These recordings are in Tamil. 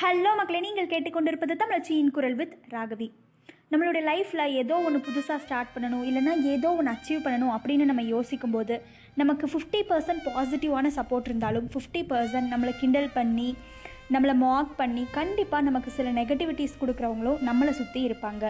ஹலோ மக்களே நீங்கள் கேட்டுக்கொண்டிருப்பது தமிழச்சியின் குரல் வித் ராகவி. நம்மளுடைய லைஃப்பில் ஏதோ ஒன்று புதுசாக ஸ்டார்ட் பண்ணணும் இல்லைனா ஏதோ ஒன்று அச்சீவ் பண்ணணும் அப்படின்னு நம்ம யோசிக்கும் போது நமக்கு ஃபிஃப்டி பர்சன்ட் பாசிட்டிவான சப்போர்ட் இருந்தாலும் ஃபிஃப்டி பர்சன்ட் நம்மளை கிண்டல் பண்ணி நம்மளை மார்க் பண்ணி கண்டிப்பாக நமக்கு சில நெகட்டிவிட்டிஸ் கொடுக்குறவங்களும் நம்மளை சுற்றி இருப்பாங்க.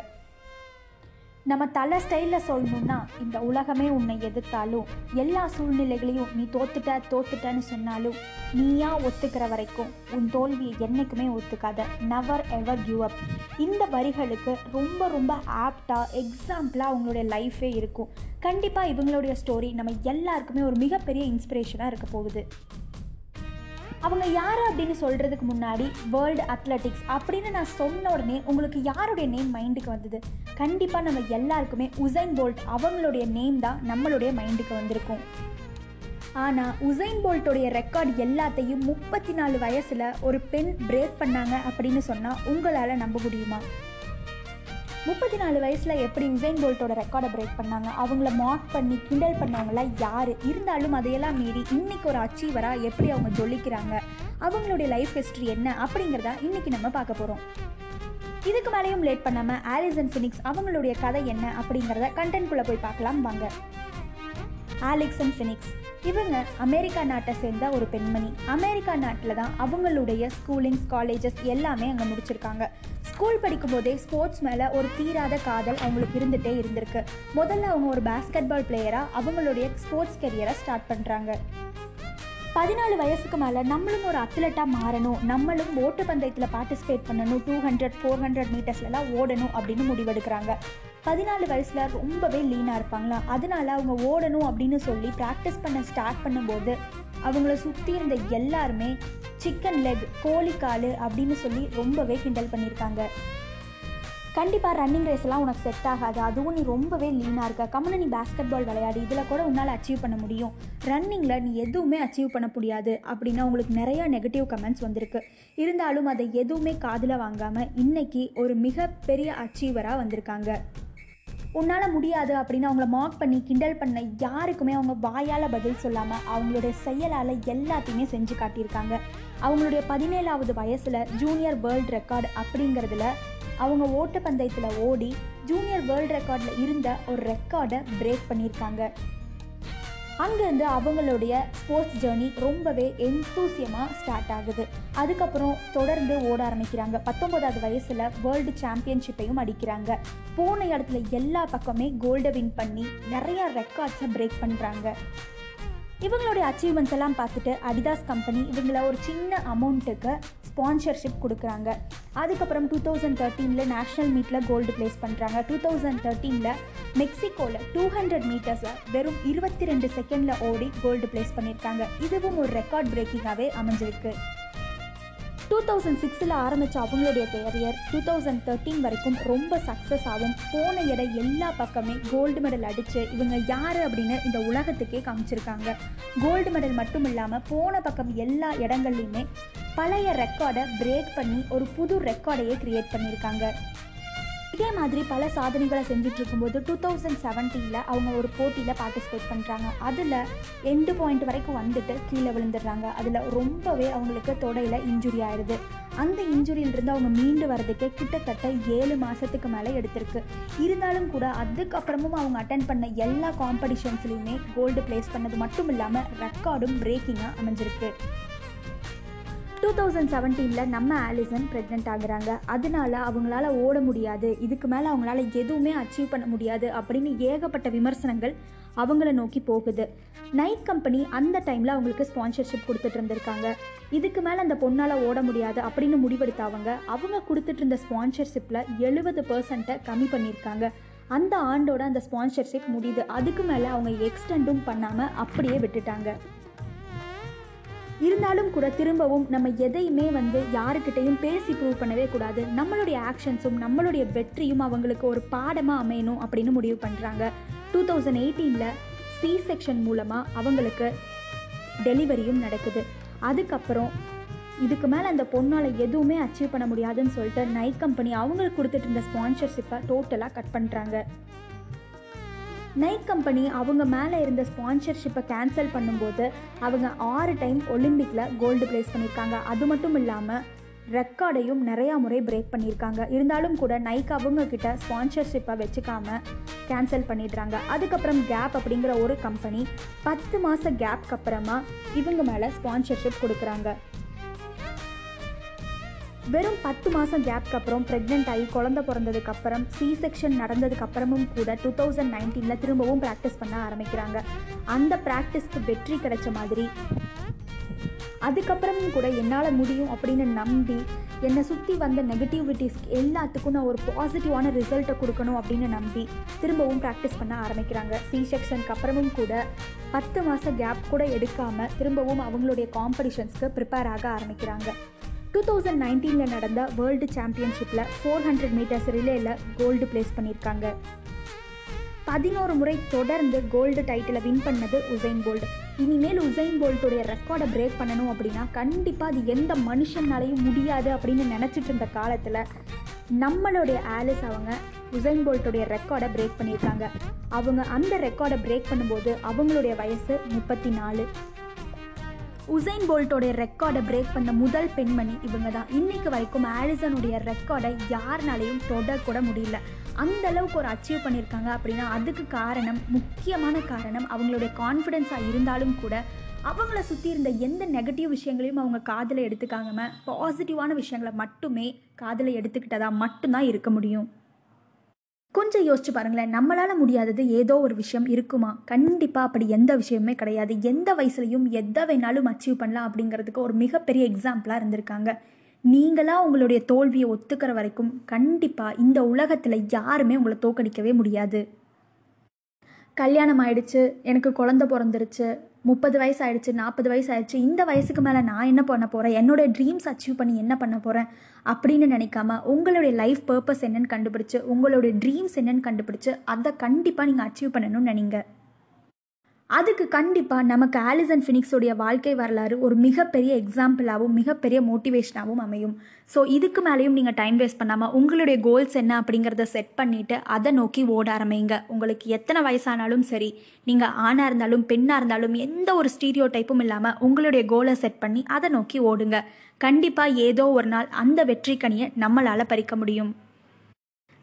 நம்ம தலை ஸ்டைலில் சொல்லணும்னா இந்த உலகமே உன்னை எதிர்த்தாலும் எல்லா சூழ்நிலைகளையும் நீ தோத்துட்ட தோத்துட்டன்னு சொன்னாலும் நீயா ஒத்துக்கிற வரைக்கும் உன் தோல்வியை என்றைக்குமே ஒத்துக்காத. நவர் எவர் கிவ் அப் இந்த வரிகளுக்கு ரொம்ப ரொம்ப ஆப்டாக எக்ஸாம்பிளாக அவங்களுடைய லைஃபே இருக்கும். கண்டிப்பாக இவங்களுடைய ஸ்டோரி நம்ம எல்லாருக்குமே ஒரு மிகப்பெரிய இன்ஸ்பிரேஷனாக இருக்க போகுது. அவங்க யார் அப்படின்னு சொல்கிறதுக்கு முன்னாடி வேர்ல்டு அத்லெட்டிக்ஸ் அப்படின்னு நான் சொன்ன உடனே உங்களுக்கு யாருடைய நேம் மைண்டுக்கு வந்தது? கண்டிப்பாக நம்ம எல்லாருக்குமே உசைன் போல்ட் அவங்களுடைய நேம் தான் நம்மளுடைய மைண்டுக்கு வந்திருக்கும். ஆனால் உசைன் போல்ட்டோடைய ரெக்கார்ட் எல்லாத்தையும் முப்பத்தி நாலு வயசில் ஒரு பெண் பிரேக் பண்ணாங்க அப்படின்னு சொன்னால் உங்களால் நம்ப முடியுமா? முப்பத்தி நாலு வயசில் எப்படி உசைன் போல்ட்டோட ரெக்கார்டை பிரேக் பண்ணாங்க? அவங்கள மார்க் பண்ணி கிண்டல் பண்ணவங்களாம் யார்? இருந்தாலும் அதையெல்லாம் மீறி இன்னைக்கு ஒரு அச்சீவராக எப்படி அவங்க ஜொலிக்கிறாங்க? அவங்களுடைய லைஃப் ஹிஸ்ட்ரி என்ன? அப்படிங்கிறத இன்னைக்கு நம்ம பார்க்க போகிறோம் இதுக்கு மேலேயும் லேட் பண்ணாமல் ஆலிசன் ஃபினிக்ஸ் அவங்களுடைய கதை என்ன? அப்படிங்கிறத கண்டென்ட்குள்ளே போய் பார்க்கலாம். வாங்க. ஆலிக்சன் ஃபினிக்ஸ் இவங்க அமெரிக்கா நாட்டை சேர்ந்த ஒரு பெண்மணி. அமெரிக்கா நாட்டில் தான் அவங்களுடைய ஸ்கூலிங்ஸ் காலேஜஸ் எல்லாமே அங்கே முடிச்சிருக்காங்க. ஸ்கூல் படிக்கும்போதே ஸ்போர்ட்ஸ் மேலே ஒரு தீராத காதல் அவங்களுக்கு இருந்துகிட்டே இருந்திருக்கு. முதல்ல அவங்க ஒரு பேஸ்கெட் பால் பிளேயராக அவங்களுடைய ஸ்போர்ட்ஸ் கெரியரை ஸ்டார்ட் பண்ணுறாங்க பதினாலு வயசுக்கு மேலே நம்மளும் ஒரு அத்லெட்டாக மாறணும் நம்மளும் ஓட்டு பந்தயத்தில் பார்ட்டிசிபேட் பண்ணணும் டூ ஹண்ட்ரட் ஃபோர் ஹண்ட்ரட் மீட்டர்ஸ்லாம் ஓடணும் அப்படின்னு முடிவெடுக்கிறாங்க. பதினாலு வயசில் ரொம்பவே லீனாக இருப்பாங்களா? அதனால அவங்க ஓடணும் அப்படின்னு சொல்லி ப்ராக்டிஸ் பண்ண ஸ்டார்ட் பண்ணும்போது அவங்கள சுற்றி இருந்த எல்லாருமே சிக்கன் லெக் கோழிக்கால் அப்படின்னு சொல்லி ரொம்பவே கிண்டல் பண்ணியிருக்காங்க. கண்டிப்பாக ரன்னிங் ரேஸ்லாம் உனக்கு செட் ஆகாது. அதுவும் நீ ரொம்பவே லீனாக இருக்க. கம்முன்னு நீ பேஸ்கெட் பால் விளையாடி. இதில் கூட உன்னால் அச்சீவ் பண்ண முடியும். ரன்னிங்கில் நீ எதுவுமே அச்சீவ் பண்ண முடியாது அப்படின்னா உங்களுக்கு நிறையா நெகட்டிவ் கமெண்ட்ஸ் வந்திருக்கு. இருந்தாலும் அதை எதுவுமே காதில் வாங்காமல் இன்றைக்கி ஒரு மிகப்பெரிய அச்சீவராக வந்திருக்காங்க. உன்னால் முடியாது அப்படின்னு அவங்கள மார்க் பண்ணி கிண்டல் பண்ண யாருக்குமே அவங்க வாயால் பதில் சொல்லாமல் அவங்களுடைய செயலால் எல்லாத்தையுமே செஞ்சு காட்டியிருக்காங்க. அவங்களுடைய பதினேழாவது வயசில் ஜூனியர் வேர்ல்ட் ரெக்கார்டு அப்படிங்கிறதுல அவங்க ஓட்டப்பந்தயத்தில் ஓடி ஜூனியர் வேர்ல்டு ரெக்கார்டில் இருந்த ஒரு ரெக்கார்டை பிரேக் பண்ணியிருக்காங்க. அங்கேருந்து அவங்களுடைய ஸ்போர்ட்ஸ் ஜேர்னி ரொம்பவே எந்தூசியமாக ஸ்டார்ட் ஆகுது. அதுக்கப்புறம் தொடர்ந்து ஓட ஆரம்பிக்கிறாங்க. பத்தொன்பதாவது வயசில் வேர்ல்டு சாம்பியன்ஷிப்பையும் அடிக்கிறாங்க. போன இடத்துல எல்லா பக்கமே கோல்டை வின் பண்ணி நிறையா ரெக்கார்ட்ஸை பிரேக் பண்ணுறாங்க இவங்களுடைய அச்சீவ்மெண்ட்ஸ் எல்லாம் பார்த்துட்டு அடிதாஸ் கம்பெனி இவங்கள ஒரு சின்ன அமௌண்ட்டுக்கு ஸ்பான்சர்ஷிப் கொடுக்குறாங்க. அதுக்கப்புறம் டூ தௌசண்ட் தேர்ட்டீனில் நேஷ்னல் மீட்டில் கோல்டு ப்ளேஸ் பண்ணுறாங்க டூ தௌசண்ட் தேர்ட்டீனில் மெக்சிகோவில் டூ ஹண்ட்ரட் மீட்டர்ஸை வெறும் இருபத்தி ரெண்டு செகண்டில் ஓடி கோல்டு ப்ளேஸ் பண்ணியிருக்காங்க. இதுவும் ஒரு ரெக்கார்ட் பிரேக்கிங்காகவே அமைஞ்சிருக்கு. டூ தௌசண்ட் சிக்ஸில் ஆரம்பித்த அவங்களுடைய கேரியர் டூ தௌசண்ட் தேர்ட்டீன் வரைக்கும் ரொம்ப சக்ஸஸ் ஆகும். போன இடம் எல்லா பக்கமே கோல்டு மெடல் அடித்து இவங்க யார் அப்படின்னு இந்த உலகத்துக்கே காமிச்சிருக்காங்க. கோல்டு மெடல் மட்டும் இல்லாமல் போன பக்கம் எல்லா இடங்கள்லையுமே பழைய ரெக்கார்டை பிரேக் பண்ணி ஒரு புது ரெக்கார்டையே க்ரியேட் பண்ணியிருக்காங்க இதே மாதிரி பல சாதனைகளை செஞ்சுட்டு இருக்கும்போது டூ தௌசண்ட் செவன்டீனில் அவங்க ஒரு போட்டியில் பார்ட்டிசிபேட் பண்ணுறாங்க அதில் எண்டு பாயிண்ட் வரைக்கும் வந்துட்டு கீழே விழுந்துடுறாங்க. அதில் ரொம்பவே அவங்களுக்கு தொடையில் இன்ஜுரி ஆயிடுது அந்த இன்ஜுரியிலிருந்து அவங்க மீண்டு வரதுக்கே கிட்டத்தட்ட ஏழு மாதத்துக்கு மேலே எடுத்திருக்கு. இருந்தாலும் கூட அதுக்கப்புறமும் அவங்க அட்டன் பண்ண எல்லா காம்படிஷன்ஸ்லையுமே கோல்டு ப்ளேஸ் பண்ணது மட்டும் இல்லாமல் ரெக்கார்டும் பிரேக்கிங்காக அமைஞ்சிருக்கு. டூ தௌசண்ட் செவன்டீனில் நம்ம ஆலிசன் ப்ரெக்னென்ட் ஆகுறாங்க. அதனால அவங்களால ஓட முடியாது. இதுக்கு மேலே அவங்களால எதுவுமே அச்சீவ் பண்ண முடியாது அப்படின்னு ஏகப்பட்ட விமர்சனங்கள் அவங்கள நோக்கி போகுது. நைட் கம்பெனி அந்த டைமில் அவங்களுக்கு ஸ்பான்சர்ஷிப் கொடுத்துட்டு இருந்திருக்காங்க. இதுக்கு மேலே அந்த பொண்ணால் ஓட முடியாது அப்படின்னு முடிவெடுத்தவங்க அவங்க கொடுத்துட்டு இருந்த ஸ்பான்சர்ஷிப்பில் எழுபது பர்சன்ட்டை கம்மி பண்ணியிருக்காங்க. அந்த ஆண்டோட அந்த ஸ்பான்சர்ஷிப் முடியுது. அதுக்கு மேலே அவங்க எக்ஸ்டெண்டும் பண்ணாமல் அப்படியே விட்டுட்டாங்க. இருந்தாலும் கூட திரும்பவும் நம்ம எதையுமே வந்து யாருக்கிட்டையும் பேசி ப்ரூவ் பண்ணவே கூடாது. நம்மளுடைய ஆக்ஷன்ஸும் நம்மளுடைய வெற்றியும் அவங்களுக்கு ஒரு பாடமாக அமையணும் அப்படின்னு முடிவு பண்ணுறாங்க டூ தௌசண்ட் எயிட்டீனில் சி செக்ஷன் மூலமாக அவங்களுக்கு டெலிவரியும் நடக்குது. அதுக்கப்புறம் இதுக்கு மேலே அந்த பொண்ணால் எதுவுமே அச்சீவ் பண்ண முடியாதுன்னு சொல்லிட்டு நைட் கம்பெனி அவங்களுக்கு கொடுத்துட்டு இருந்த ஸ்பான்சர்ஷிப்பை டோட்டலாக கட் பண்ணுறாங்க நைக் கம்பெனி அவங்க மேலே இருந்த ஸ்பான்சர்ஷிப்பை கேன்சல் பண்ணும்போது அவங்க ஆறு டைம் ஒலிம்பிக்கில் கோல்டு ப்ளேஸ் பண்ணியிருக்காங்க அது மட்டும் இல்லாமல் ரெக்கார்டையும் நிறையா முறை பிரேக் பண்ணியிருக்காங்க இருந்தாலும் கூட நைக் அவங்க கிட்ட ஸ்பான்சர்ஷிப்பை வச்சுக்காம கேன்சல் பண்ணிடுறாங்க. அதுக்கப்புறம் கேப் அப்படிங்கிற ஒரு கம்பெனி பத்து மாத கேப்க்கு அப்புறமா இவங்க மேலே ஸ்பான்சர்ஷிப் கொடுக்குறாங்க. வெறும் பத்து மாதம் கேப்க்கு அப்புறம் ப்ரெக்னென்ட் ஆகி குழந்த பிறந்ததுக்கு அப்புறம் சி செக்ஷன் நடந்ததுக்கு அப்புறமும் கூட டூ தௌசண்ட் நைன்டீனில் திரும்பவும் ப்ராக்டிஸ் பண்ண ஆரம்பிக்கிறாங்க. அந்த ப்ராக்டிஸ்க்கு வெற்றி கிடைச்ச மாதிரி அதுக்கப்புறமும் கூட என்னால் முடியும் அப்படின்னு நம்பி என்னை சுற்றி வந்த நெகட்டிவிட்டிஸ் எல்லாத்துக்கும் நான் ஒரு பாசிட்டிவான ரிசல்ட்டை கொடுக்கணும் அப்படின்னு நம்பி திரும்பவும் ப்ராக்டிஸ் பண்ண ஆரம்பிக்கிறாங்க. சி செக்ஷனுக்கு அப்புறமும் கூட பத்து மாதம் கேப் கூட எடுக்காமல் திரும்பவும் அவங்களுடைய காம்படிஷன்ஸ்க்கு ப்ரிப்பேர் ஆக ஆரம்பிக்கிறாங்க. டூ தௌசண்ட் நைன்டீனில் நடந்த வேர்ல்டு சாம்பியன்ஷிப்பில் ஃபோர் ஹண்ட்ரட் மீட்டர்ஸ் ரிலேயில் கோல்டு பிளேஸ் பண்ணியிருக்காங்க. பதினோரு முறை தொடர்ந்து கோல்டு டைட்டிலை வின் பண்ணது உசைன் போல்டு இனிமேல் உசைன் போல்ட்டுடைய ரெக்கார்டை பிரேக் பண்ணணும் அப்படின்னா கண்டிப்பாக அது எந்த மனுஷனாலையும் முடியாது அப்படின்னு நினச்சிட்டு இருந்த காலத்தில் நம்மளுடைய ஆலிஸ் அவங்க உசைன் போல்ட்டுடைய ரெக்கார்டை பிரேக் பண்ணியிருக்காங்க. அவங்க அந்த ரெக்கார்டை பிரேக் பண்ணும்போது அவங்களுடைய வயசு முப்பத்தி நாலு. உசைன் போல்ட்டோடைய ரெக்கார்டை பிரேக் பண்ண முதல் பெண்மணி இவங்க தான் இன்னைக்கு வரைக்கும் ஆலிசனுடைய ரெக்கார்டை யாருனாலையும் தொடக்கூட கூட முடியல. அந்த அளவுக்கு ஒரு அச்சீவ் பண்ணியிருக்காங்க அப்படின்னா அதுக்கு காரணம் முக்கியமான காரணம் அவங்களுடைய கான்ஃபிடென்ஸாக இருந்தாலும் கூட அவங்கள சுற்றி இருந்த எந்த நெகட்டிவ் விஷயங்களையும் அவங்க காதில் எடுத்துக்காம பாசிட்டிவான விஷயங்களை மட்டுமே காதில் எடுத்துக்கிட்டதா மட்டும்தான் இருக்க முடியும். கொஞ்சம் யோசிச்சு பாருங்களேன். நம்மளால் முடியாதது ஏதோ ஒரு விஷயம் இருக்குமா? கண்டிப்பாக அப்படி எந்த விஷயமே கிடையாது. எந்த வயசுலையும் எதை வேணாலும் அச்சீவ் பண்ணலாம் அப்படிங்கிறதுக்கு ஒரு மிகப்பெரிய எக்ஸாம்பிளாக இருந்திருக்காங்க. நீங்களாக உங்களுடைய தோல்வியை ஒத்துக்கிற வரைக்கும் கண்டிப்பாக இந்த உலகத்தில் யாருமே உங்களை தோக்கடிக்கவே முடியாது. கல்யாணம் ஆயிடுச்சு எனக்கு குழந்த பிறந்துருச்சு முப்பது வயசு ஆயிடுச்சு நாற்பது வயசு ஆயிடுச்சு இந்த வயசுக்கு மேலே நான் என்ன பண்ண போகிறேன் என்னோட ட்ரீம்ஸ் அச்சீவ் பண்ணி என்ன பண்ண போகிறேன் அப்படின்னு நினைக்காம உங்களுடைய லைஃப் பர்பஸ் என்னன்னு கண்டுபிடிச்சு உங்களுடைய ட்ரீம்ஸ் என்னன்னு கண்டுபிடிச்சு அதை கண்டிப்பாக நீங்கள் அச்சீவ் பண்ணணும்னு நினைங்க. அதுக்கு கண்டிப்பாக நமக்கு ஆலிசன் ஃபினிக்ஸோடைய வாழ்க்கை வரலாறு ஒரு மிகப்பெரிய எக்ஸாம்பிளாகவும் மிகப்பெரிய மோட்டிவேஷனாகவும் அமையும். ஸோ இதுக்கு மேலேயும் நீங்கள் டைம் வேஸ்ட் பண்ணாமல் உங்களுடைய கோல்ஸ் என்ன அப்படிங்கிறத செட் பண்ணிவிட்டு அதை நோக்கி ஓட ஆரம்பிங்க. உங்களுக்கு எத்தனை வயசானாலும் சரி நீங்கள் ஆணாக இருந்தாலும் பெண்ணாக இருந்தாலும் எந்த ஒரு ஸ்டீரியோ டைப்பும் இல்லாமல் உங்களுடைய கோலை செட் பண்ணி அதை நோக்கி ஓடுங்க. கண்டிப்பாக ஏதோ ஒரு நாள் அந்த வெற்றி கனியை நம்மளால் பறிக்க முடியும்.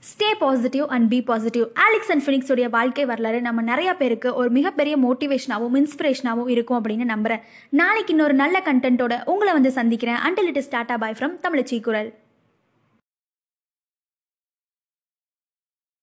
Stay positive and be positive Alix and ஃபினிக்ஸுடைய வாழ்க்கை வரலாறு நம்ம நிறைய பேருக்கு ஒரு மிகப்பெரிய மோட்டிவேஷனாகவும் இன்ஸ்பிரேஷனாகவும் இருக்கும் அப்படின்னு நம்புறேன். நாளைக்கு இன்னொரு நல்ல கண்டென்ட்டோட உங்களை வந்து சந்திக்கிறேன். Until it is tata bye from Tamizhachi Kural